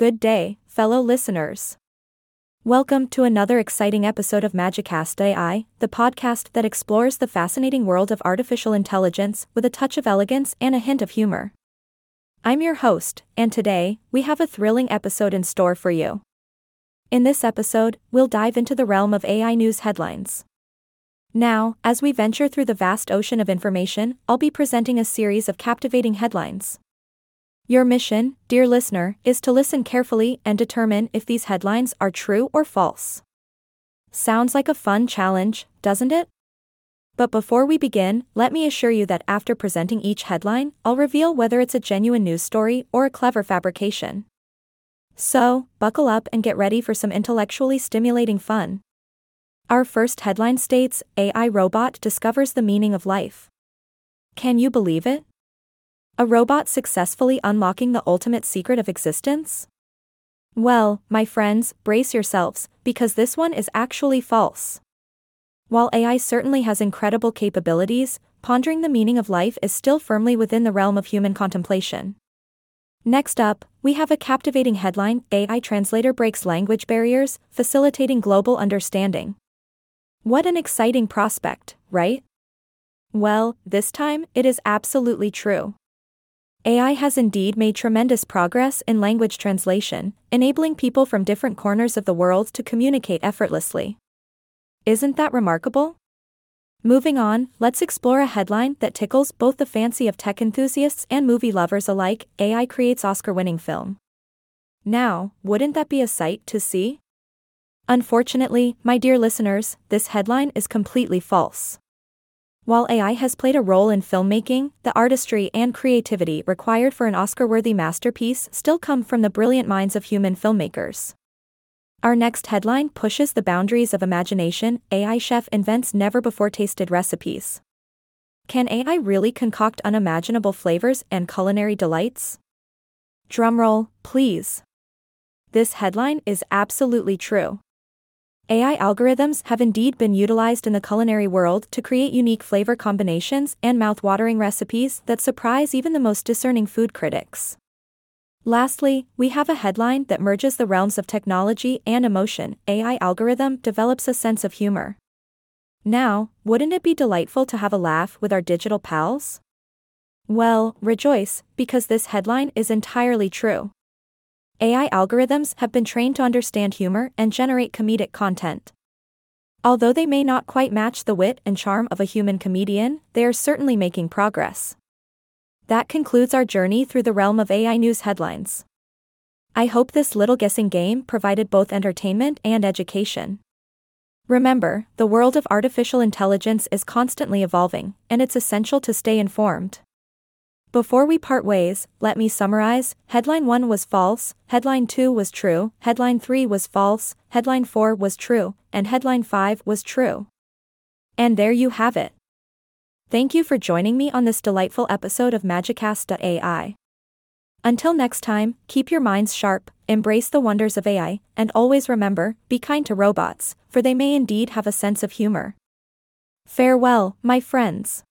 Good day, fellow listeners. Welcome to another exciting episode of Magicast AI, the podcast that explores the fascinating world of artificial intelligence with a touch of elegance and a hint of humor. I'm your host, and today, we have a thrilling episode in store for you. In this episode, we'll dive into the realm of AI news headlines. Now, as we venture through the vast ocean of information, I'll be presenting a series of captivating headlines. Your mission, dear listener, is to listen carefully and determine if these headlines are true or false. Sounds like a fun challenge, doesn't it? But before we begin, let me assure you that after presenting each headline, I'll reveal whether it's a genuine news story or a clever fabrication. So, buckle up and get ready for some intellectually stimulating fun. Our first headline states AI robot discovers the meaning of life. Can you believe it? A robot successfully unlocking the ultimate secret of existence? Well, my friends, brace yourselves, because this one is actually false. While AI certainly has incredible capabilities, pondering the meaning of life is still firmly within the realm of human contemplation. Next up, we have a captivating headline AI translator breaks language barriers, facilitating global understanding. What an exciting prospect, right? Well, this time, it is absolutely true. AI has indeed made tremendous progress in language translation, enabling people from different corners of the world to communicate effortlessly. Isn't that remarkable? Moving on, let's explore a headline that tickles both the fancy of tech enthusiasts and movie lovers alike AI creates Oscar winning film. Now, wouldn't that be a sight to see? Unfortunately, my dear listeners, this headline is completely false. While AI has played a role in filmmaking, the artistry and creativity required for an Oscar worthy masterpiece still come from the brilliant minds of human filmmakers. Our next headline pushes the boundaries of imagination AI chef invents never before tasted recipes. Can AI really concoct unimaginable flavors and culinary delights? Drumroll, please. This headline is absolutely true. AI algorithms have indeed been utilized in the culinary world to create unique flavor combinations and mouth-watering recipes that surprise even the most discerning food critics. Lastly, we have a headline that merges the realms of technology and emotion. AI algorithm develops a sense of humor. Now, wouldn't it be delightful to have a laugh with our digital pals? Well, rejoice, because this headline is entirely true. AI algorithms have been trained to understand humor and generate comedic content. Although they may not quite match the wit and charm of a human comedian, they are certainly making progress. That concludes our journey through the realm of AI news headlines. I hope this little guessing game provided both entertainment and education. Remember, the world of artificial intelligence is constantly evolving, and it's essential to stay informed. Before we part ways, let me summarize Headline 1 was false, Headline 2 was true, Headline 3 was false, Headline 4 was true, and Headline 5 was true. And there you have it. Thank you for joining me on this delightful episode of Magicast.ai. Until next time, keep your minds sharp, embrace the wonders of AI, and always remember be kind to robots, for they may indeed have a sense of humor. Farewell, my friends.